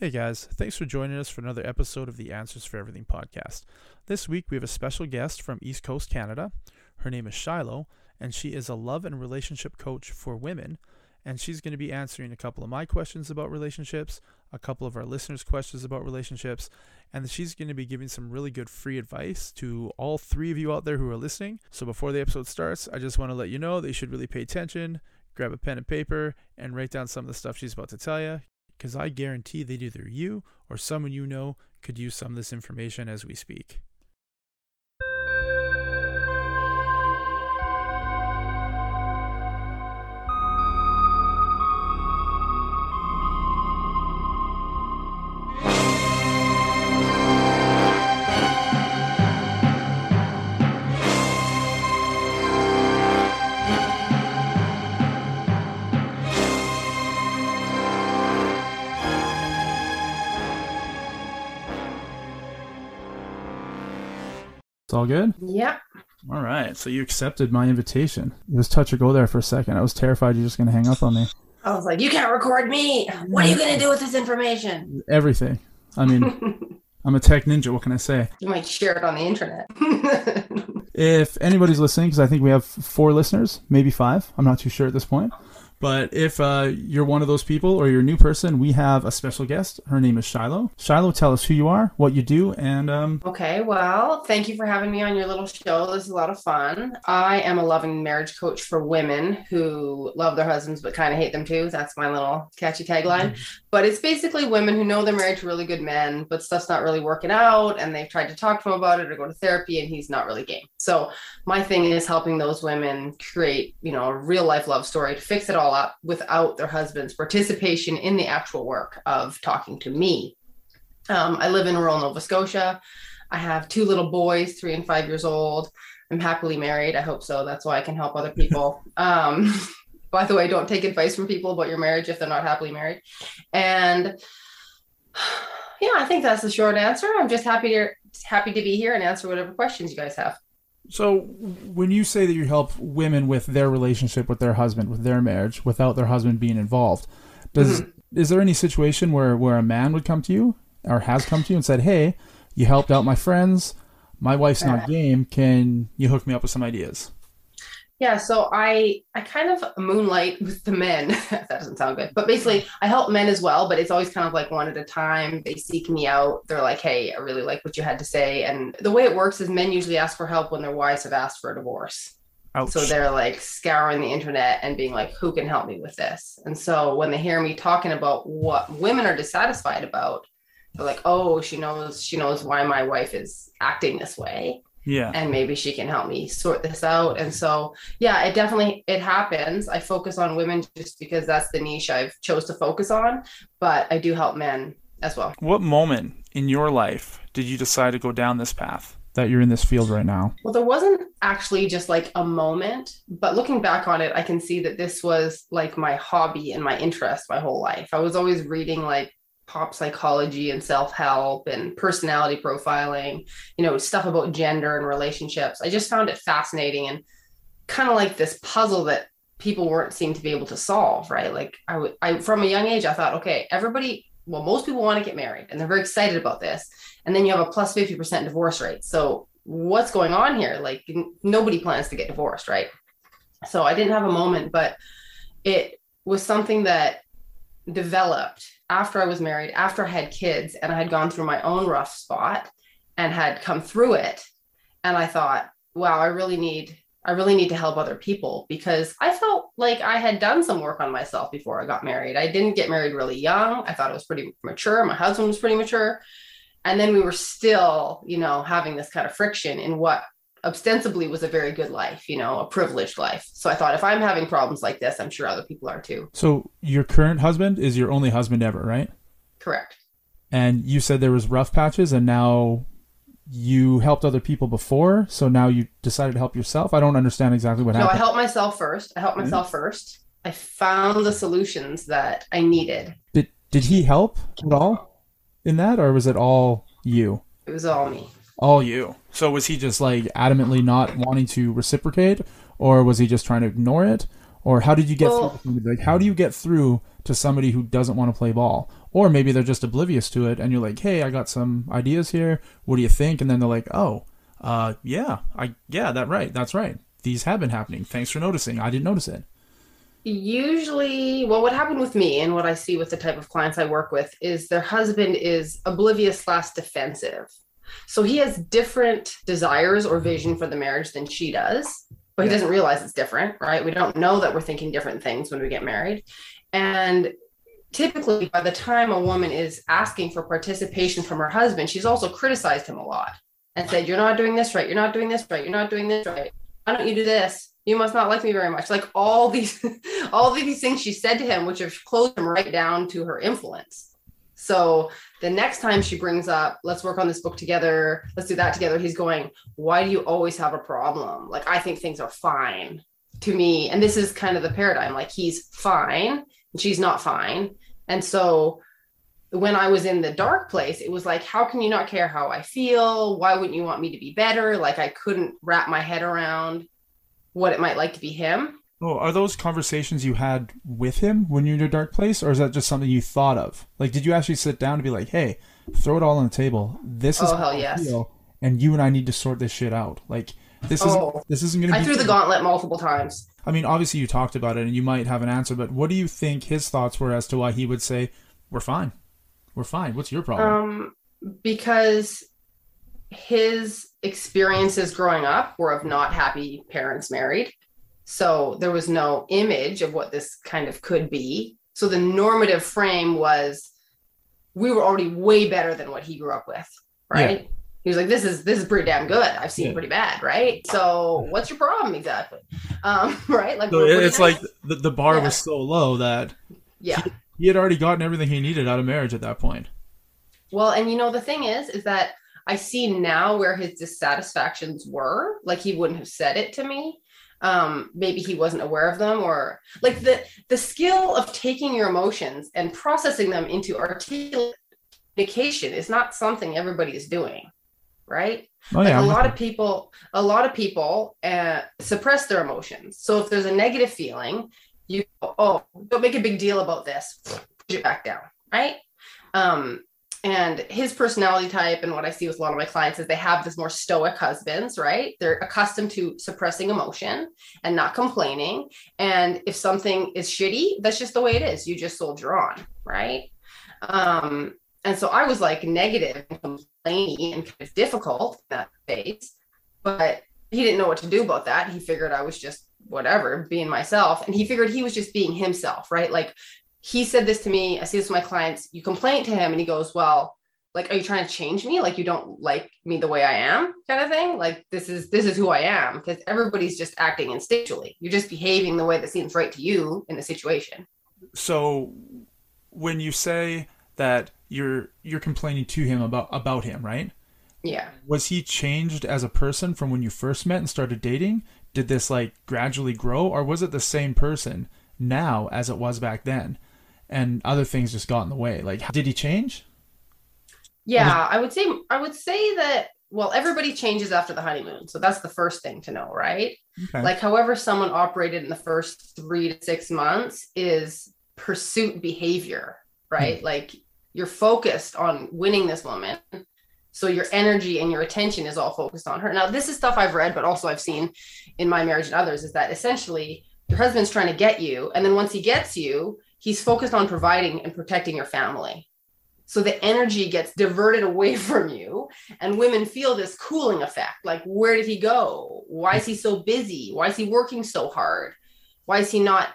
Hey guys, thanks for joining us for another episode of the Answers for Everything podcast. This week we have a special guest from East Coast Canada. Her name is Shiloh, and she is a love and relationship coach for women. And she's going to be answering a couple of my questions about relationships, a couple of our listeners' questions about relationships, and she's going to be giving some really good free advice to all three of you out there who are listening. So before the episode starts, I just want to let you know that you should really pay attention, grab a pen and paper, and write down some of the stuff she's about to tell you because I guarantee that either you or someone you know could use some of this information as we speak. All good? Yep. All right. So you accepted my invitation. It was touch or go there for a second. I was terrified you're just going to hang up on me. I was like, you can't record me. What are you going to do with this information? Everything. I mean, I'm a tech ninja. What can I say? You might share it on the internet. If anybody's listening, because I think we have four listeners, maybe five. I'm not too sure at this point. But if uh, you're one of those people or you're a new person, we have a special guest. Her name is Shiloh. Shiloh, tell us who you are, what you do, and um, okay, well, thank you for having me on your little show. This is a lot of fun. I am a loving marriage coach for women who love their husbands but kind of hate them too. That's my little catchy tagline. But it's basically women who know they're married to really good men, but stuff's not really working out and they've tried to talk to him about it or go to therapy and he's not really game. So my thing is helping those women create, you know, a real life love story to fix it all up without their husband's participation in the actual work of talking to me. Um, I live in rural Nova Scotia. I have two little boys, three and five years old. I'm happily married. I hope so. That's why I can help other people. Um, by the way, don't take advice from people about your marriage if they're not happily married. And yeah, I think that's the short answer. I'm just happy to happy to be here and answer whatever questions you guys have. So, when you say that you help women with their relationship with their husband, with their marriage, without their husband being involved, does mm-hmm. is there any situation where where a man would come to you or has come to you and said, "Hey, you helped out my friends. My wife's not game. Can you hook me up with some ideas?" Yeah, so I I kind of moonlight with the men. that doesn't sound good, but basically mm. I help men as well. But it's always kind of like one at a time. They seek me out. They're like, "Hey, I really like what you had to say." And the way it works is men usually ask for help when their wives have asked for a divorce. Ouch. So they're like scouring the internet and being like, "Who can help me with this?" And so when they hear me talking about what women are dissatisfied about, they're like, "Oh, she knows. She knows why my wife is acting this way." Yeah. and maybe she can help me sort this out. And so yeah it definitely it happens. I focus on women just because that's the niche i've chose to focus on but i do help men as well. What moment in your life did you decide to go down this path? That you're in this field right now? Well, there wasn't actually just like a moment, but looking back on it, I can see that this was like my hobby and my interest my whole life. I was always reading like pop psychology and self-help and personality profiling you know stuff about gender and relationships. I just found it fascinating and kind of like this puzzle that people weren't seem to be able to solve right? Like I, w- I from a young age i thought okay everybody well most people want to get married and they're very excited about this. And then you have a plus 50% divorce rate. So what's going on here? Like n- nobody plans to get divorced right? So i didn't have a moment but it was something that developed after I was married, after I had kids, and I had gone through my own rough spot and had come through it. And I thought, wow, I really need, I really need to help other people because I felt like I had done some work on myself before I got married. I didn't get married really young. I thought it was pretty mature. My husband was pretty mature. And then we were still, you know, having this kind of friction in what ostensibly was a very good life, you know, a privileged life. So I thought if I'm having problems like this, I'm sure other people are too. So your current husband is your only husband ever, right? Correct. And you said there was rough patches and now you helped other people before, so now you decided to help yourself. I don't understand exactly what no, happened. No, I helped myself first. I helped myself mm-hmm. first. I found the solutions that I needed. Did did he help at all in that or was it all you? It was all me. All you. So was he just like adamantly not wanting to reciprocate, or was he just trying to ignore it, Or how did you get Well- through? Like, how do you get through to somebody who doesn't want to play ball? Or maybe they're just oblivious to it, and you're like, "Hey, I got some ideas here. What do you think?" And then they're like, "Oh, uh, yeah, I yeah, that right, that's right. These have been happening. Thanks for noticing. I didn't notice it." Usually, well, what happened with me and what I see with the type of clients I work with is their husband is oblivious slash defensive. So he has different desires or vision for the marriage than she does, but he doesn't realize it's different, right? We don't know that we're thinking different things when we get married. And typically, by the time a woman is asking for participation from her husband, she's also criticized him a lot and said, You're not doing this right. You're not doing this right. You're not doing this right. Why don't you do this? You must not like me very much. Like all these, all of these things she said to him, which have closed him right down to her influence. So the next time she brings up, let's work on this book together, let's do that together, he's going, Why do you always have a problem? Like, I think things are fine to me. And this is kind of the paradigm like, he's fine and she's not fine. And so when I was in the dark place, it was like, How can you not care how I feel? Why wouldn't you want me to be better? Like, I couldn't wrap my head around what it might like to be him. Oh, are those conversations you had with him when you're in your dark place, or is that just something you thought of? Like, did you actually sit down to be like, "Hey, throw it all on the table. This is Oh, hell yes. feel, and you and I need to sort this shit out. Like, this isn't Oh. this isn't going to be. I be." threw the gauntlet multiple times. I mean, obviously you talked about it, and you might have an answer, but what do you think his thoughts were as to why he would say, "We're fine, we're fine"? What's your problem? Um, because his experiences growing up were of not happy parents married. So there was no image of what this kind of could be. So the normative frame was we were already way better than what he grew up with, right? He was like, "This is this is pretty damn good. I've seen Yeah. pretty bad, right? So what's your problem exactly, um, right? Like so it's nice. like the, the bar Yeah. was so low that yeah, he had already gotten everything he needed out of marriage at that point. Well, and you know, the thing is, is that I see now where his dissatisfactions were. Like he wouldn't have said it to me. Um, maybe he wasn't aware of them, or like the the skill of taking your emotions and processing them into articulation is not something everybody is doing, right? Oh yeah, a I'm lot of people a lot of people uh, suppress their emotions. So if there's a negative feeling you go, oh don't make a big deal about this. Push it back down right? Um and his personality type and what i see with a lot of my clients is they have this more stoic husbands right they're accustomed to suppressing emotion and not complaining and if something is shitty that's just the way it is you just soldier on right um and so I was like negative and complaining and kind of difficult in that phase. But he didn't know what to do about that. He figured I was just whatever, being myself. And he figured he was just being himself, right? Like he said this to me. I see this with my clients. You complain to him and he goes, Well, like, are you trying to change me? Like you don't like me the way I am, kind of thing. Like this is this is who I am. Because everybody's just acting instinctually. You're just behaving the way that seems right to you in the situation. so when you say that you're you're complaining to him about about him, right? Yeah. Was he changed as a person from when you first met and started dating? Did this like gradually grow or was it the same person now as it was back then? And other things just got in the way. Like did he change? Yeah, I would say I would say that well, everybody changes after the honeymoon. So that's the first thing to know, right? Okay. Like however someone operated in the first 3 to 6 months is pursuit behavior, right? Hmm. Like you're focused on winning this woman. So your energy and your attention is all focused on her. Now, this is stuff I've read, but also I've seen in my marriage and others is that essentially your husband's trying to get you. And then once he gets you, he's focused on providing and protecting your family. So the energy gets diverted away from you, and women feel this cooling effect. Like, where did he go? Why is he so busy? Why is he working so hard? Why is he not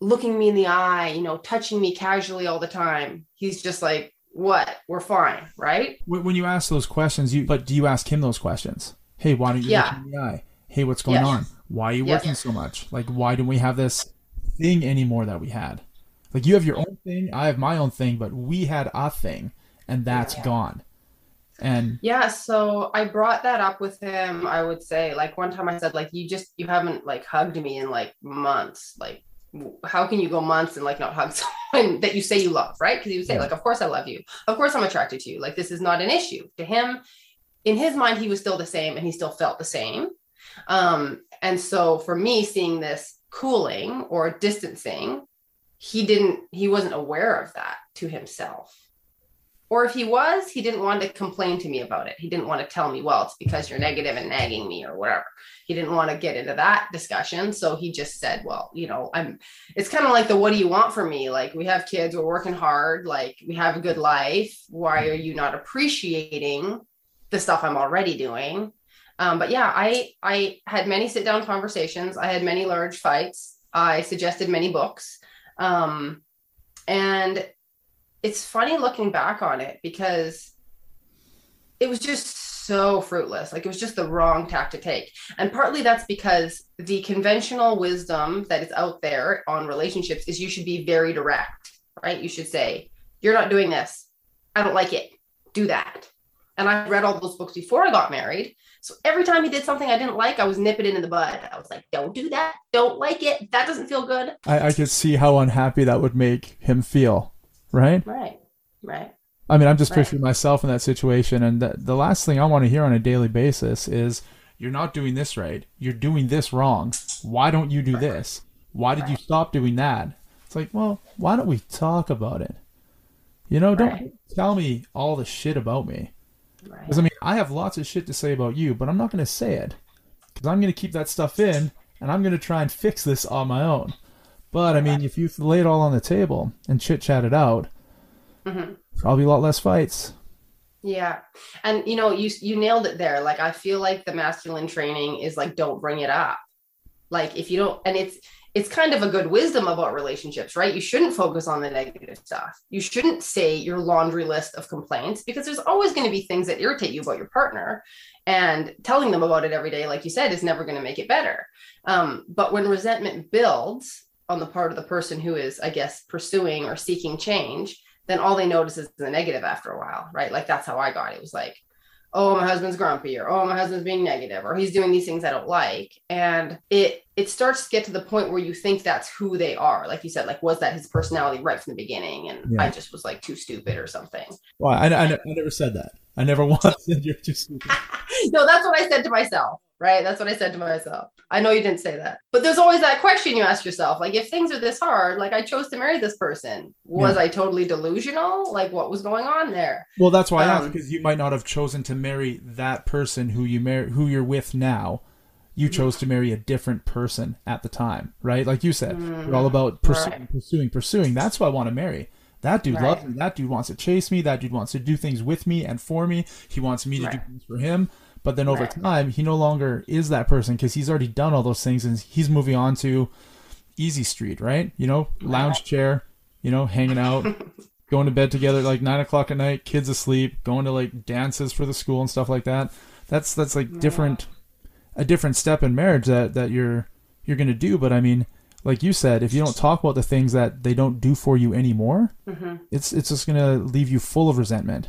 looking me in the eye, you know, touching me casually all the time? He's just like, what? We're fine, right? When you ask those questions, you but do you ask him those questions? Hey, why don't you Yeah. look me in the eye? Hey, what's going Yes. on? Why are you Yes. working so much? Like, why don't we have this thing anymore that we had? Like, you have your own thing, I have my own thing, but we had a thing, and that's Yeah. gone. And Yeah, so I brought that up with him. I would say, like one time I said, like you just you haven't like hugged me in like months. Like, how can you go months and like not hug someone that you say you love, right? Because he would say, Yeah. like, of course I love you. Of course I'm attracted to you. Like this is not an issue to him. In his mind, he was still the same, and he still felt the same. Um, and so for me, seeing this cooling or distancing, he didn't, he wasn't aware of that to himself. Or if he was, he didn't want to complain to me about it. He didn't want to tell me, well, it's because you're negative and nagging me or whatever. He didn't want to get into that discussion. So he just said, well, you know, I'm, it's kind of like the what do you want from me? Like, we have kids, we're working hard, like, we have a good life. Why are you not appreciating the stuff I'm already doing? Um, but yeah, I I had many sit down conversations. I had many large fights. I suggested many books, um, and it's funny looking back on it because it was just so fruitless. Like it was just the wrong tack to take, and partly that's because the conventional wisdom that is out there on relationships is you should be very direct, right? You should say, "You're not doing this. I don't like it. Do that." And I read all those books before I got married. So every time he did something I didn't like, I was nipping it in the bud. I was like, don't do that. Don't like it. That doesn't feel good. I, I could see how unhappy that would make him feel. Right? Right. Right. I mean, I'm just right. picturing myself in that situation. And the, the last thing I want to hear on a daily basis is, you're not doing this right. You're doing this wrong. Why don't you do right. this? Why did right. you stop doing that? It's like, well, why don't we talk about it? You know, don't tell me all the shit about me. Because I mean, I have lots of shit to say about you, but I'm not going to say it because I'm going to keep that stuff in, and I'm going to try and fix this on my own. But I mean, if you lay it all on the table and chit chat it out, mm-hmm. probably a lot less fights. Yeah, and you know, you you nailed it there. Like I feel like the masculine training is like, don't bring it up. Like if you don't, and it's it's kind of a good wisdom about relationships, right? You shouldn't focus on the negative stuff. You shouldn't say your laundry list of complaints because there's always going to be things that irritate you about your partner. And telling them about it every day, like you said, is never going to make it better. Um, but when resentment builds on the part of the person who is, I guess, pursuing or seeking change, then all they notice is the negative after a while, right? Like that's how I got it. It was like, oh my husband's grumpy or oh my husband's being negative or he's doing these things i don't like. And it it starts to get to the point where you think that's who they are. Like you said like was that his personality right from the beginning? And yeah. i just was like too stupid or something. Well I, I, I never said that. I never once said you're too stupid. No that's what i said to myself right? That's what I said to myself. I know you didn't say that, but there's always that question you ask yourself like, if things are this hard, like I chose to marry this person, was yeah. I totally delusional? Like, what was going on there? Well, that's why um, I asked because you might not have chosen to marry that person who you marry, who you're with now. You mm-hmm. chose to marry a different person at the time, right? Like you said, mm, we're all about pursuing, right. pursuing, pursuing. That's who I want to marry. That dude right. loves me. That dude wants to chase me. That dude wants to do things with me and for me. He wants me to right. do things for him. But then over right. time, he no longer is that person because he's already done all those things and he's moving on to easy street, right? You know, lounge chair, you know, hanging out, going to bed together like nine o'clock at night, kids asleep, going to like dances for the school and stuff like that. That's that's like different, a different step in marriage that that you're you're gonna do. But I mean, like you said, if you don't talk about the things that they don't do for you anymore, mm-hmm. it's it's just gonna leave you full of resentment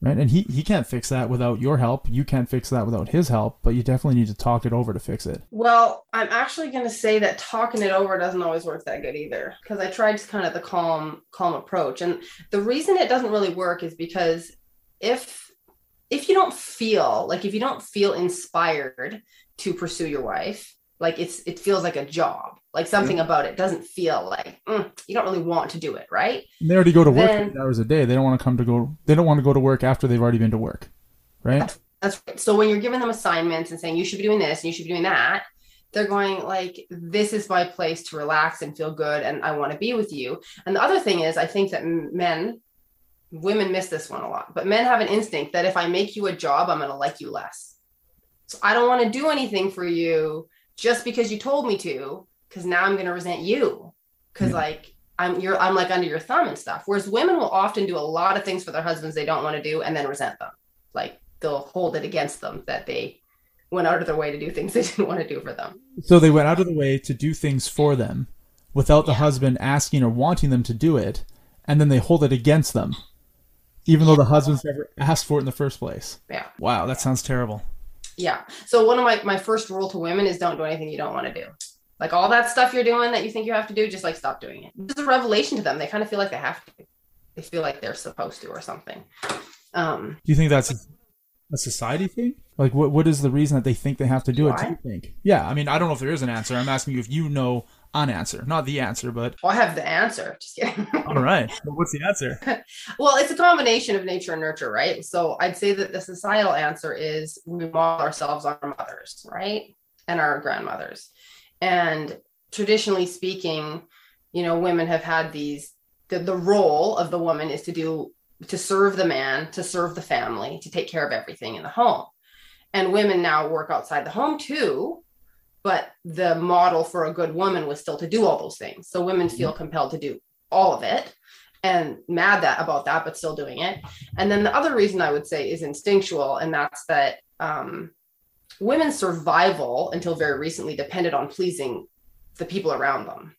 right? And he he can't fix that without your help. You can't fix that without his help, but you definitely need to talk it over to fix it. Well, I'm actually going to say that talking it over doesn't always work that good either because I tried just kind of the calm calm approach. And the reason it doesn't really work is because if if you don't feel like if you don't feel inspired to pursue your wife, like it's it feels like a job. Like something about it doesn't feel like mm, you don't really want to do it right? And they already go to work then, eight hours a day. They don't want to come to go they don't want to go to work after they've already been to work right? That's, that's right. so when you're giving them assignments and saying you should be doing this and you should be doing that they're going like this is my place to relax and feel good and i want to be with you. And the other thing is i think that men women miss this one a lot but men have an instinct that if i make you a job i'm going to like you less. So i don't want to do anything for you just because you told me to because now i'm going to resent you. Because yeah. like i'm you're i'm like under your thumb and stuff. Whereas women will often do a lot of things for their husbands they don't want to do and then resent them. Like they'll hold it against them that they went out of their way to do things they didn't want to do for them. So they went out of the way to do things for them without the yeah. husband asking or wanting them to do it and then they hold it against them even though the husband's never asked for it in the first place. Yeah. Wow that sounds terrible yeah. So one of my my first rule to women is don't do anything you don't want to do. Like all that stuff you're doing that you think you have to do, just like stop doing it. It's a revelation to them. They kind of feel like they have to. They feel like they're supposed to or something. Um, do you think that's a society thing? Like, what what is the reason that they think they have to do Do it? Do you think? Yeah, I mean, I don't know if there is an answer. I'm asking you if you know an answer, not the answer, but Well, I have the answer. Just kidding. all right. Well, what's the answer? well, it's a combination of nature and nurture, right? So I'd say that the societal answer is we model ourselves on our mothers, right? And our grandmothers. And traditionally speaking, you know, women have had these the, the role of the woman is to do to serve the man, to serve the family, to take care of everything in the home. And women now work outside the home too, but the model for a good woman was still to do all those things. So women feel compelled to do all of it and mad that about that, but still doing it. And then the other reason I would say is instinctual, and that's that um, women's survival until very recently depended on pleasing the people around them,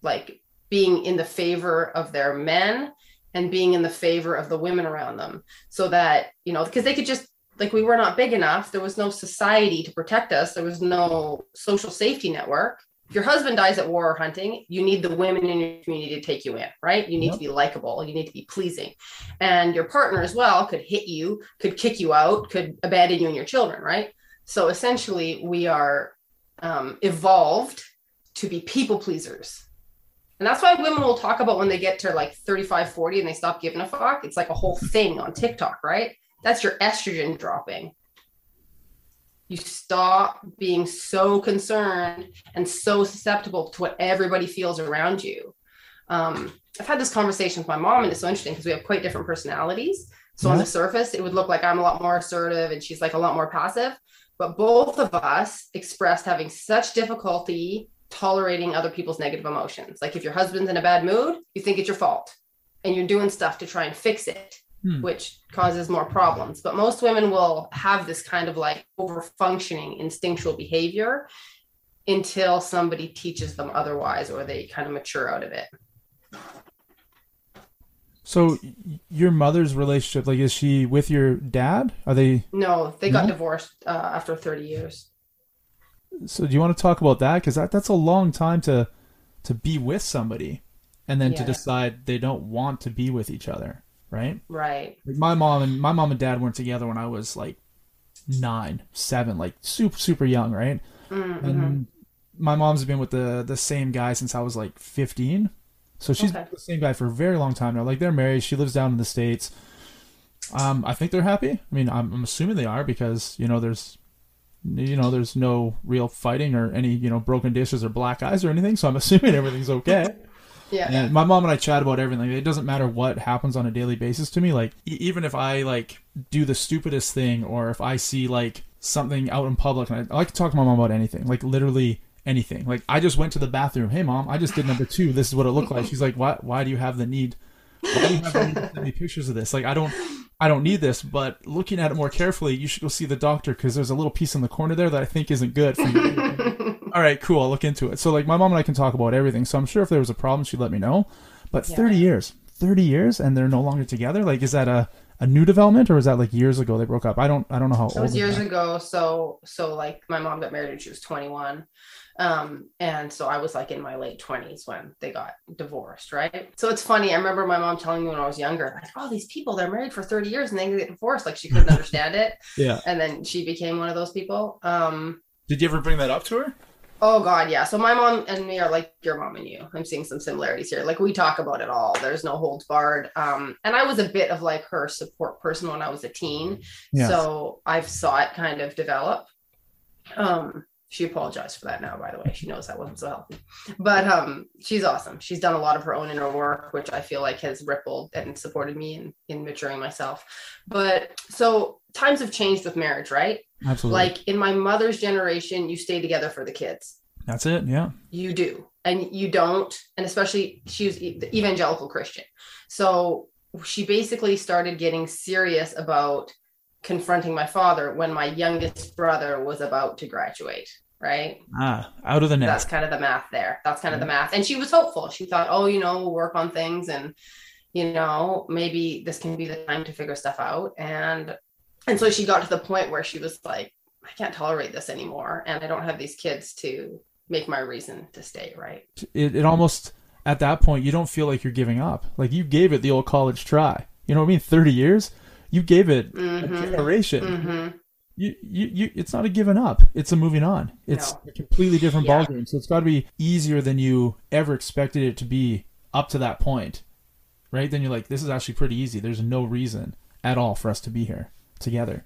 like being in the favor of their men and being in the favor of the women around them, so that you know because they could just like we were not big enough. There was no society to protect us. There was no social safety network if your husband dies at war or hunting, you need the women in your community to take you in, right? You need Yep. to be likable, you need to be pleasing. And your partner as well could hit you, could kick you out, could abandon you and your children, right? So essentially, we are um, evolved to be people pleasers. And that's why women will talk about when they get to like 35, 40 and they stop giving a fuck. It's like a whole thing on TikTok, right? That's your estrogen dropping you stop being so concerned and so susceptible to what everybody feels around you. Um, I've had this conversation with my mom, and it's so interesting because we have quite different personalities. So on the surface, it would look like I'm a lot more assertive and she's like a lot more passive. But both of us expressed having such difficulty tolerating other people's negative emotions. Like if your husband's in a bad mood, you think it's your fault and you're doing stuff to try and fix it Hmm. which causes more problems. But most women will have this kind of like over functioning instinctual behavior until somebody teaches them otherwise or they kind of mature out of it. So, your mother's relationship, like, is she with your dad? Are they? No, they got No? divorced uh, after 30 years. So, do you want to talk about that? Because that that's a long time to to be with somebody, and then to decide they don't want to be with each other, right? Right. Like my mom and my mom and dad weren't together when I was like nine, seven, like super super young, right? Mm-hmm. And my mom's been with the the same guy since I was like 15. So she's Okay. been with the same guy for a very long time now. Like they're married. She lives down in the states. Um, I think they're happy. I mean, I'm, I'm assuming they are because you know there's, you know, there's no real fighting or any you know broken dishes or black eyes or anything. So I'm assuming everything's okay. Yeah. And my mom and I chat about everything. It doesn't matter what happens on a daily basis to me. Like e- even if I like do the stupidest thing, or if I see like something out in public, and I, I like to talk to my mom about anything, like literally anything. Like I just went to the bathroom. Hey mom, I just did number two. This is what it looked like. She's like, why? Why do you have the need? Why do you have the need to send me pictures of this? Like I don't. I don't need this, but looking at it more carefully, you should go see the doctor because there's a little piece in the corner there that I think isn't good for you. all right, cool. I'll look into it. So like my mom and I can talk about everything. So I'm sure if there was a problem, she'd let me know. But Yeah. 30 years, 30 years, and they're no longer together. Like, is that a, a new development, or is that like years ago they broke up? I don't I don't know how It old. was years ago. So, so like my mom got married when she was 21. Um, and so I was like in my late 20s when they got divorced, right? So it's funny. I remember my mom telling me when I was younger, like, oh, these people, they're married for 30 years and they get divorced. Like she couldn't understand it. Yeah. And then she became one of those people. Um, Did you ever bring that up to her? Oh God, yeah. So my mom and me are like your mom and you. I'm seeing some similarities here. Like we talk about it all. There's no holds barred. Um, and I was a bit of like her support person when I was a teen. Yeah. So I've saw it kind of develop. Um, she apologized for that now, by the way. She knows that wasn't so healthy. But um, she's awesome. She's done a lot of her own inner work, which I feel like has rippled and supported me in, in maturing myself. But so times have changed with marriage, right? Absolutely. Like in my mother's generation, you stay together for the kids That's it. Yeah. you do and you don't and especially she was the evangelical christian so she basically started getting serious about confronting my father when my youngest brother was about to graduate right Ah, out of the nest. that's kind of the math there that's kind of the math and she was hopeful she thought oh you know we'll work on things and you know maybe this can be the time to figure stuff out and and so she got to the point where she was like i can't tolerate this anymore and i don't have these kids to make my reason to stay right It, it almost at that point you don't feel like you're giving up. Like you gave it the old college try. You know what I mean? 30 years. You gave it Mhm. a generation. Mhm. You, you, you, it's not a giving up. It's a moving on. It's No. a completely different Yeah. ballgame. So it's got to be easier than you ever expected it to be up to that point, right? Then you're like, this is actually pretty easy. There's no reason at all for us to be here together.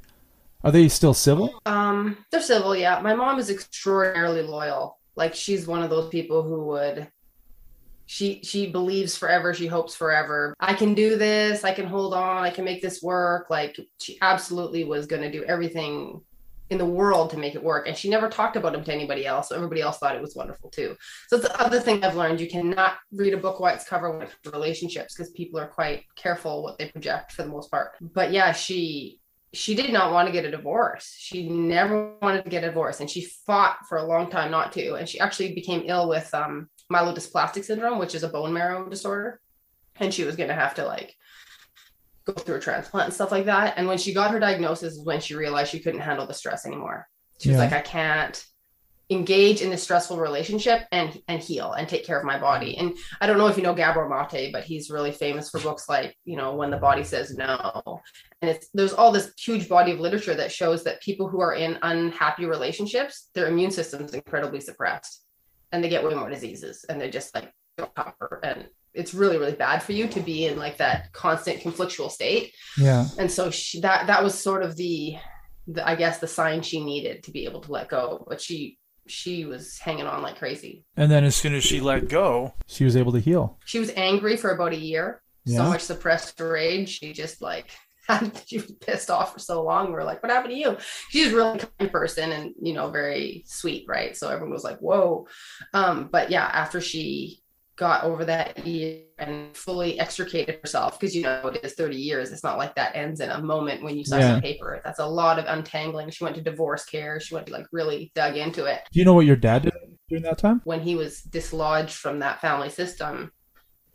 Are they still civil? Um, they're civil, yeah. My mom is extraordinarily loyal. Like she's one of those people who would she she believes forever, she hopes forever. I can do this, I can hold on, I can make this work. Like she absolutely was gonna do everything in the world to make it work. And she never talked about him to anybody else. So everybody else thought it was wonderful too. So it's the other thing I've learned. You cannot read a book by its cover when it relationships because people are quite careful what they project for the most part. But yeah, she she did not want to get a divorce. She never wanted to get a divorce, and she fought for a long time not to. And she actually became ill with um, myelodysplastic syndrome, which is a bone marrow disorder, and she was going to have to like go through a transplant and stuff like that. And when she got her diagnosis, is when she realized she couldn't handle the stress anymore. She was like, I can't engage in this stressful relationship and and heal and take care of my body. And I don't know if you know Gabor Mate, but he's really famous for books like, you know, When the Body Says No. And it's there's all this huge body of literature that shows that people who are in unhappy relationships, their immune system is incredibly suppressed and they get way more diseases and they're just like and it's really really bad for you to be in like that constant conflictual state Yeah. and so she, that that was sort of the, the i guess the sign she needed to be able to let go but she she was hanging on like crazy. And then as soon as she let go, she was able to heal. she was angry for about a year. So Yeah. much suppressed rage. She just like had she was pissed off for so long. We are like what happened to you? She's a really kind person and you know very sweet right? So everyone was like whoa. Um but yeah after she got over that year and fully extricated herself because you know it is 30 years it's not like that ends in a moment when you sign Yeah. the paper. That's a lot of untangling. She went to divorce care. She went like really dug into it. Do you know what your dad did during that time? when he was dislodged from that family system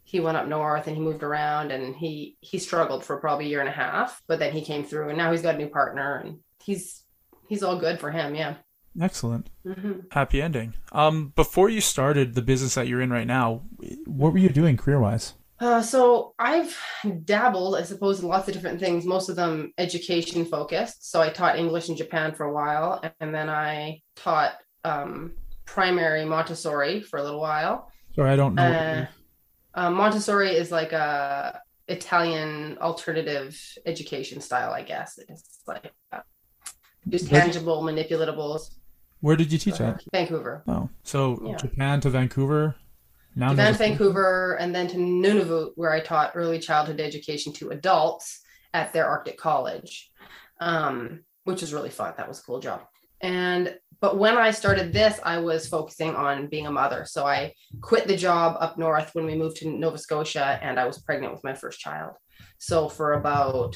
he went up north and he moved around and he he struggled for probably a year and a half but then he came through and now he's got a new partner and he's he's all good for him yeah Excellent. hmm Happy ending. Um, before you started the business that you're in right now, what were you doing career wise? Uh, so I've dabbled, I suppose, in lots of different things, most of them education focused. So I taught English in Japan for a while, and then I taught um, primary Montessori for a little while. Sorry, I don't know. Uh, uh, Montessori is like a Italian alternative education style, I guess. It's like uh, just tangible, manipulatables. Where did you teach at? Vancouver. Oh, so Yeah. Japan to Vancouver. Now Japan, Nova- Vancouver, and then to Nunavut, where I taught early childhood education to adults at their Arctic college, um, which was really fun. That was a cool job. And but when I started this, I was focusing on being a mother. So I quit the job up north when we moved to Nova Scotia, and I was pregnant with my first child. So for about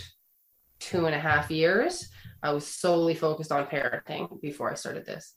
two and a half years, I was solely focused on parenting before I started this.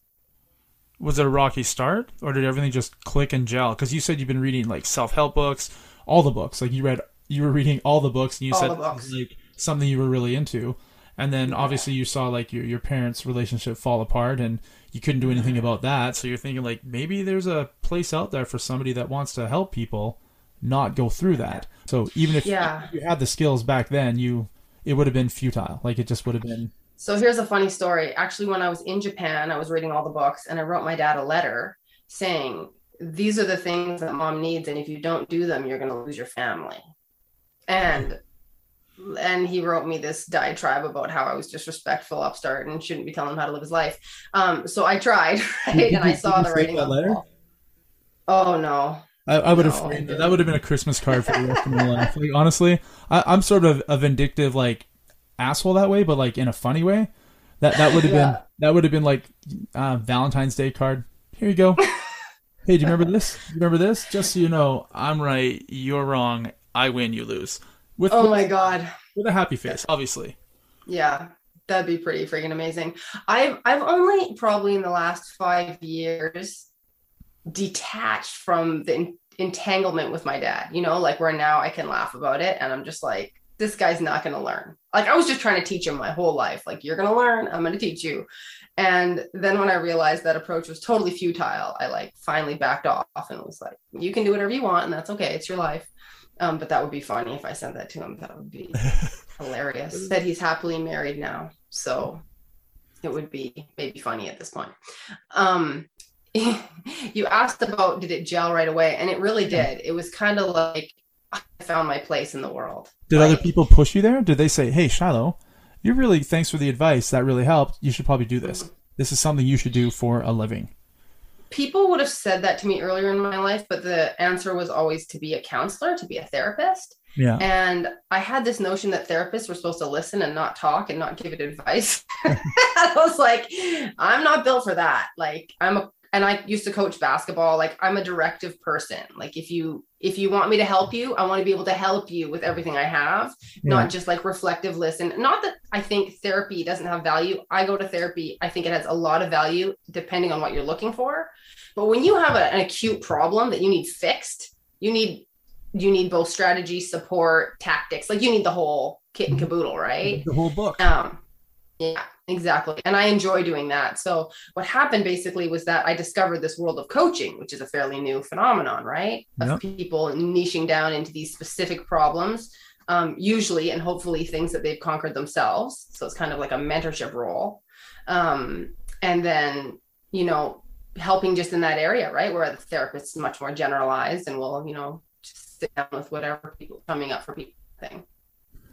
Was it a rocky start, or did everything just click and gel? Because you said you've been reading like self-help books, all the books. Like you read, you were reading all the books, and you All said books. like something you were really into. And then Yeah. obviously you saw like your your parents' relationship fall apart, and you couldn't do anything mm-hmm. about that. So you're thinking like maybe there's a place out there for somebody that wants to help people not go through that. So even if Yeah. you had the skills back then, you it would have been futile. Like it just would have been. So here's a funny story. Actually, when I was in Japan, I was reading all the books and I wrote my dad a letter saying, These are the things that mom needs. And if you don't do them, you're going to lose your family. And and he wrote me this diatribe about how I was disrespectful, upstart, and shouldn't be telling him how to live his life. Um, so I tried, right? And I saw the writing that on the letter? wall. Oh no. I, I would have No, I framed that. That would have been a Christmas card for the rest of my life. Like honestly, I, I'm sort of a vindictive like asshole that way, but like in a funny way. That that would have Yeah. been that would have been like uh, Valentine's Day card. Here you go. hey, do you remember this? You remember this? Just so you know, I'm right. You're wrong. I win. You lose. With Oh my god. with a happy face, obviously. Yeah, that'd be pretty freaking amazing. I've I've only probably in the last five years detached from the en- entanglement with my dad. You know, like where now I can laugh about it, and I'm just like, this guy's not going to learn. Like I was just trying to teach him my whole life. Like you're going to learn. I'm going to teach you. And then when I realized that approach was totally futile, I like finally backed off and was like, you can do whatever you want, and that's okay. It's your life. Um, but that would be funny if I sent that to him. That would be hilarious. That he's happily married now, so it would be maybe funny at this point. Um, you asked about did it gel right away, and it really did. It was kind of like I found my place in the world. Did like, other people push you there? Did they say, "Hey, Shiloh, you really thanks for the advice. That really helped. You should probably do this. This is something you should do for a living." People would have said that to me earlier in my life, but the answer was always to be a counselor, to be a therapist. Yeah. And I had this notion that therapists were supposed to listen and not talk and not give it advice. I was like, I'm not built for that. Like I'm a and I used to coach basketball. Like I'm a directive person. Like if you if you want me to help you, I want to be able to help you with everything I have, yeah. not just like reflective listen. Not that I think therapy doesn't have value. I go to therapy. I think it has a lot of value depending on what you're looking for. But when you have a, an acute problem that you need fixed, you need you need both strategy, support, tactics. Like you need the whole kit and caboodle, right? The whole book. Um, yeah, exactly. And I enjoy doing that. So what happened basically was that I discovered this world of coaching, which is a fairly new phenomenon, right? Of people niching down into these specific problems, um, usually and hopefully things that they've conquered themselves. So it's kind of like a mentorship role. Um, and then, you know, helping just in that area, right? Where the therapist is much more generalized and will, you know, just sit down with whatever people coming up for people thing.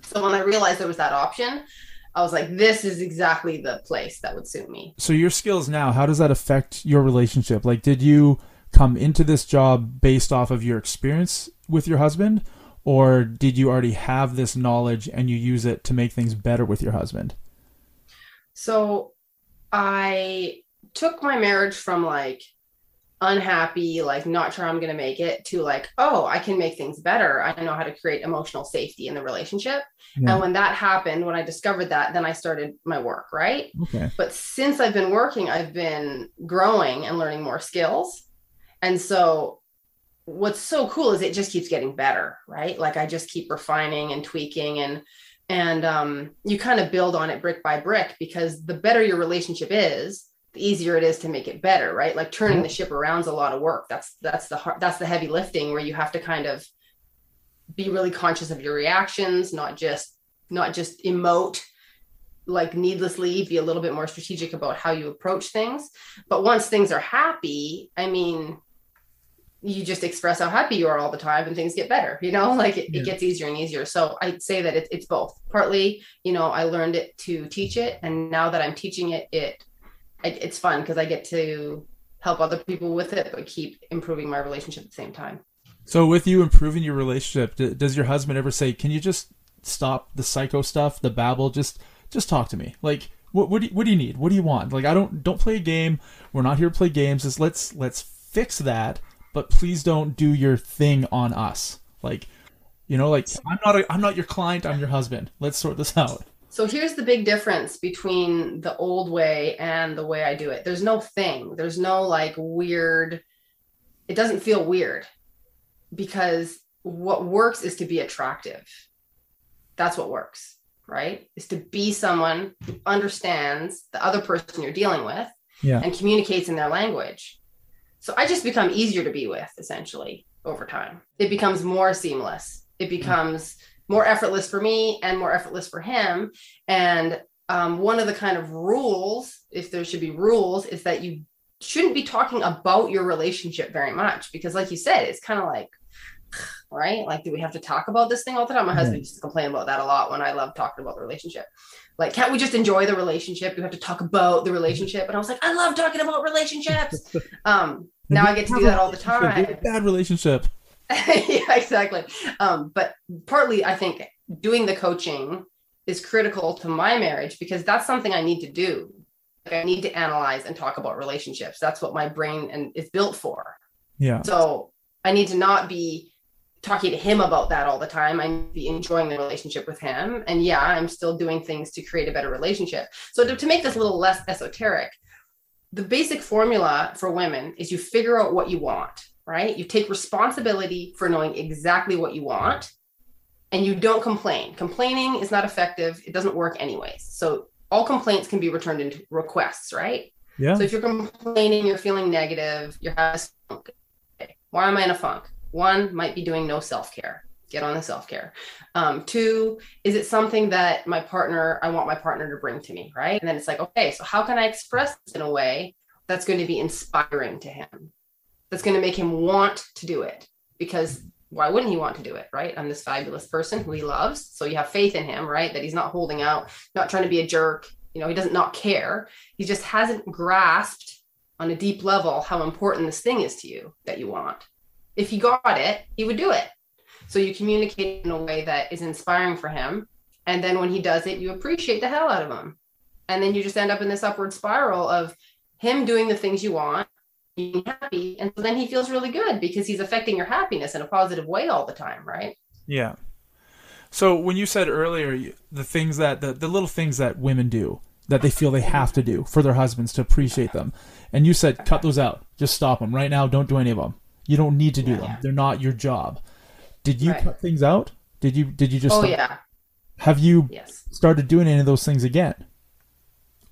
So when I realized there was that option, I was like, this is exactly the place that would suit me. So your skills now, how does that affect your relationship? Like, did you come into this job based off of your experience with your husband, or did you already have this knowledge and you use it to make things better with your husband? So I took my marriage from like unhappy, like not sure I'm going to make it, to like, oh, I can make things better. I know how to create emotional safety in the relationship. Yeah. And when that happened, when I discovered that, then I started my work, right? Okay. But since I've been working, I've been growing and learning more skills. And so what's so cool is it just keeps getting better, right? Like I just keep refining and tweaking and and um, you kind of build on it brick by brick because the better your relationship is, the easier it is to make it better right? Like turning mm-hmm. the ship around is a lot of work. That's that's the hard, that's the heavy lifting where you have to kind of be really conscious of your reactions not just not just emote like needlessly be a little bit more strategic about how you approach things. But once things are happy i mean you just express how happy you are all the time and things get better you know? Like it, yeah. it gets easier and easier. So i'd say that it, it's both. Partly you know i learned it to teach it and now that i'm teaching it it it's fun because I get to help other people with it, but keep improving my relationship at the same time. So, with you improving your relationship, does your husband ever say, "Can you just stop the psycho stuff, the babble? Just, just talk to me. Like, what, what do you, what do you need? What do you want? Like, I don't, don't play a game. We're not here to play games. Just let's, let's fix that. But please don't do your thing on us. Like, you know, like I'm not, a, I'm not your client. I'm your husband. Let's sort this out. So here's the big difference between the old way and the way I do it. There's no thing. There's no like weird. It doesn't feel weird because what works is to be attractive. That's what works, right? Is to be someone who understands the other person you're dealing with yeah. and communicates in their language. So I just become easier to be with essentially over time. It becomes more seamless. It becomes more effortless for me and more effortless for him. And um, one of the kind of rules, if there should be rules, is that you shouldn't be talking about your relationship very much because, like you said, it's kind of like, right? Like, do we have to talk about this thing all the time? My husband used to complain about that a lot when I love talking about the relationship. Like, can't we just enjoy the relationship? You have to talk about the relationship. And I was like, I love talking about relationships. Um, now I get to do that all the time. Bad relationship. yeah, exactly. Um, but partly, I think doing the coaching is critical to my marriage because that's something I need to do. Like I need to analyze and talk about relationships. That's what my brain and is built for. Yeah. So I need to not be talking to him about that all the time. I need to be enjoying the relationship with him. And yeah, I'm still doing things to create a better relationship. So to, to make this a little less esoteric, the basic formula for women is you figure out what you want right? You take responsibility for knowing exactly what you want and you don't complain. Complaining is not effective. It doesn't work anyways. So all complaints can be returned into requests, right? Yeah. So if you're complaining, you're feeling negative, you're having a funk. Okay. Why am I in a funk? One might be doing no self-care. get on the self-care um, two is it something that my partner i want my partner to bring to me right and then it's like okay so how can i express this in a way that's going to be inspiring to him that's going to make him want to do it because why wouldn't he want to do it right i'm this fabulous person who he loves so you have faith in him right that he's not holding out not trying to be a jerk you know he doesn't not care he just hasn't grasped on a deep level how important this thing is to you that you want if he got it he would do it so you communicate in a way that is inspiring for him. And then when he does it, you appreciate the hell out of him. And then you just end up in this upward spiral of him doing the things you want, being happy. And so then he feels really good because he's affecting your happiness in a positive way all the time, right? Yeah. So when you said earlier the things that the, the little things that women do that they feel they have to do for their husbands to appreciate them, and you said cut those out, just stop them right now. Don't do any of them. You don't need to do them. They're not your job. Did you right. cut things out? Did you did you just? Oh start, yeah. Have you yes. started doing any of those things again,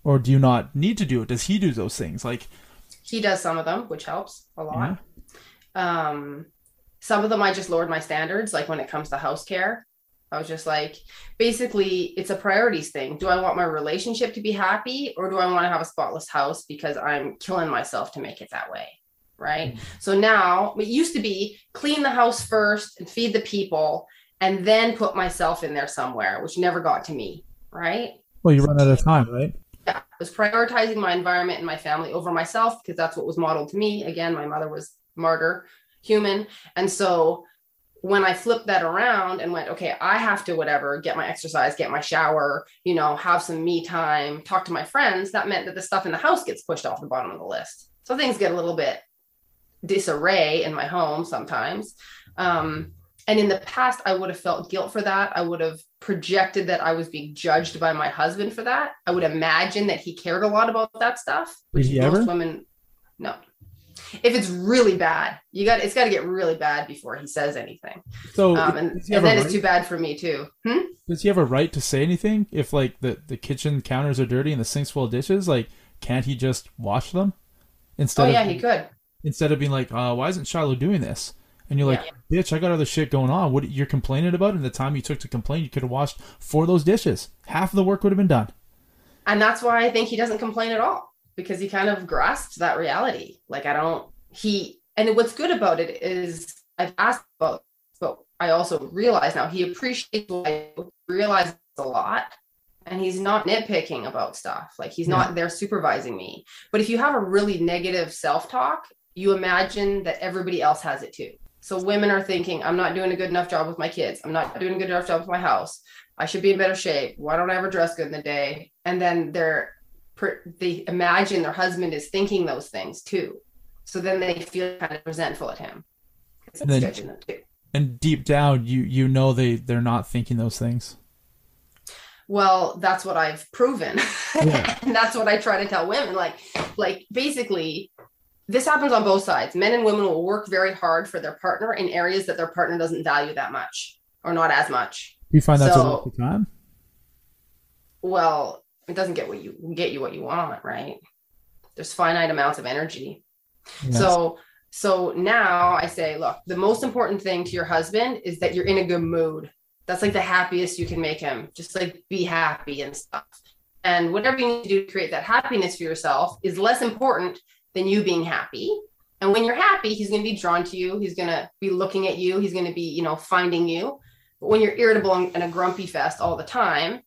or do you not need to do it? Does he do those things? Like he does some of them, which helps a lot. Yeah. Um, some of them I just lowered my standards. Like when it comes to house care, I was just like, basically, it's a priorities thing. Do I want my relationship to be happy, or do I want to have a spotless house because I'm killing myself to make it that way? right? Mm-hmm. So now it used to be clean the house first and feed the people and then put myself in there somewhere, which never got to me, right? Well, you run out of time, right? Was prioritizing my environment and my family over myself because that's what was modeled to me. Again, my mother was martyr, human. And so when I flipped that around and went, okay, I have to whatever, get my exercise, get my shower, you know, have some me time, talk to my friends, that meant that the stuff in the house gets pushed off the bottom of the list. So things get a little bit disarray in my home sometimes. Um, and in the past, I would have felt guilt for that. I would have projected that I was being judged by my husband for that. I would imagine that he cared a lot about that stuff, which most ever? women, no. If it's really bad, you got it's got to get really bad before he says anything. So, um, and, and then right? it's too bad for me too. Hmm? Does he have a right to say anything if like the the kitchen counters are dirty and the sink's full of dishes? Like, can't he just wash them instead? Oh yeah, of, he could instead of being like, uh, why isn't Shiloh doing this? And you're like, yeah. bitch, I got other shit going on. What you're complaining about? And the time you took to complain, you could have washed four of those dishes. Half of the work would have been done. And that's why I think he doesn't complain at all because he kind of grasps that reality. Like I don't. He and what's good about it is I've asked about, but I also realize now he appreciates what I realize a lot and he's not nitpicking about stuff like he's yeah. not there supervising me but if you have a really negative self-talk you imagine that everybody else has it too. So women are thinking, I'm not doing a good enough job with my kids. I'm not doing a good enough job with my house. I should be in better shape. Why don't I ever dress good in the day? And then they're they imagine their husband is thinking those things too. So then they feel kind of resentful at him. And, then, and deep down, you you know they they're not thinking those things. Well, that's what I've proven, yeah. and that's what I try to tell women. Like, like basically, this happens on both sides. Men and women will work very hard for their partner in areas that their partner doesn't value that much or not as much. You find that's so, a lot time? Well, it doesn't get what you get you what you want, right? There's finite amounts of energy. Yes. So so now I say, look, the most important thing to your husband is that you're in a good mood. That's like the happiest you can make him. Just like be happy and stuff. And whatever you need to do to create that happiness for yourself is less important than you being happy. And when you're happy, he's going to be drawn to you. He's going to be looking at you. He's going to be, you know, finding you. But when you're irritable and a grumpy fest all the time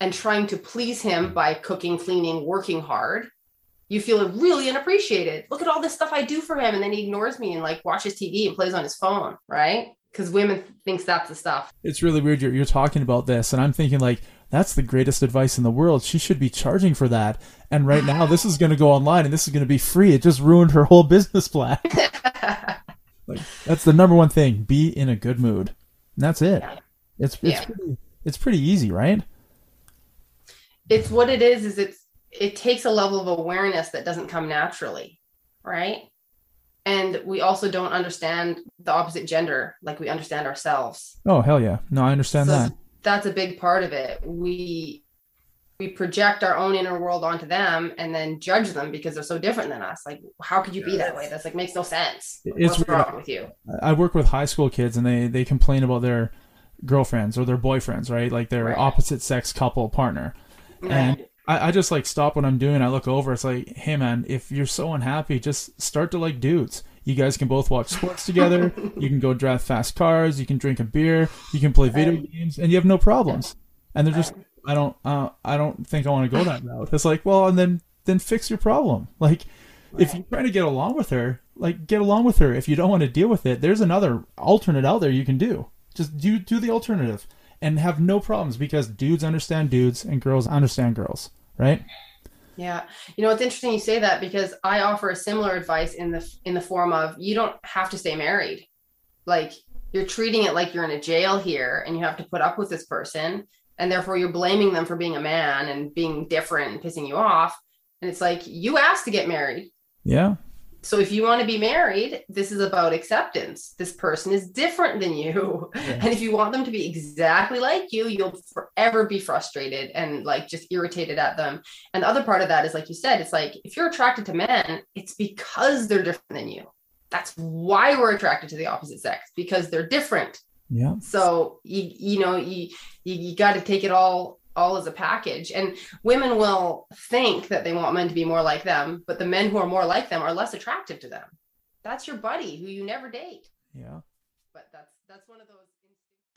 and trying to please him by cooking, cleaning, working hard, you feel really unappreciated. Look at all this stuff I do for him. And then he ignores me and like watches TV and plays on his phone, right? Because women thinks that's the stuff. It's really weird. You're, you're talking about this. And I'm thinking like, that's the greatest advice in the world. She should be charging for that. And right now, this is going to go online and this is going to be free. It just ruined her whole business plan. like, that's the number one thing. Be in a good mood. And that's it. It's it's yeah. pretty it's pretty easy, right? It's what it is. Is it's it takes a level of awareness that doesn't come naturally, right? And we also don't understand the opposite gender like we understand ourselves. Oh hell yeah! No, I understand so that that's a big part of it. We we project our own inner world onto them and then judge them because they're so different than us. Like, how could you be that way? That's like makes no sense. It's What's wrong with you? I work with high school kids and they they complain about their girlfriends or their boyfriends, right? Like their Right. opposite sex couple partner. And I, I just like stop what I'm doing. I look over. It's like, hey man, if you're so unhappy, just start to like dudes. You guys can both watch sports together. you can go drive fast cars. You can drink a beer. You can play video Right. games, and you have no problems. And they're just, Right. I don't, uh, I don't think I want to go that route. It's like, well, and then then fix your problem. Like, if you're trying to get along with her, like get along with her. If you don't want to deal with it, there's another alternate out there you can do. Just do do the alternative and have no problems because dudes understand dudes and girls understand girls, right? Yeah. You know, it's interesting you say that because I offer a similar advice in the in the form of you don't have to stay married. Like you're treating it like you're in a jail here and you have to put up with this person and therefore you're blaming them for being a man and being different and pissing you off. And it's like you asked to get married. Yeah. So if you want to be married, this is about acceptance. This person is different than you. Yeah. And if you want them to be exactly like you, you'll forever be frustrated and like just irritated at them. And the other part of that is like you said, it's like if you're attracted to men, it's because they're different than you. That's why we're attracted to the opposite sex because they're different. Yeah. So you you know you you, you got to take it all all as a package. And women will think that they want men to be more like them, but the men who are more like them are less attractive to them. That's your buddy who you never date. Yeah. But that's that's one of those. Things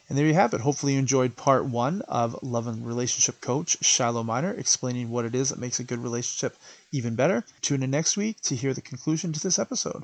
And there you have it. Hopefully, you enjoyed part one of Love and Relationship Coach Shiloh Minor explaining what it is that makes a good relationship even better. Tune in next week to hear the conclusion to this episode.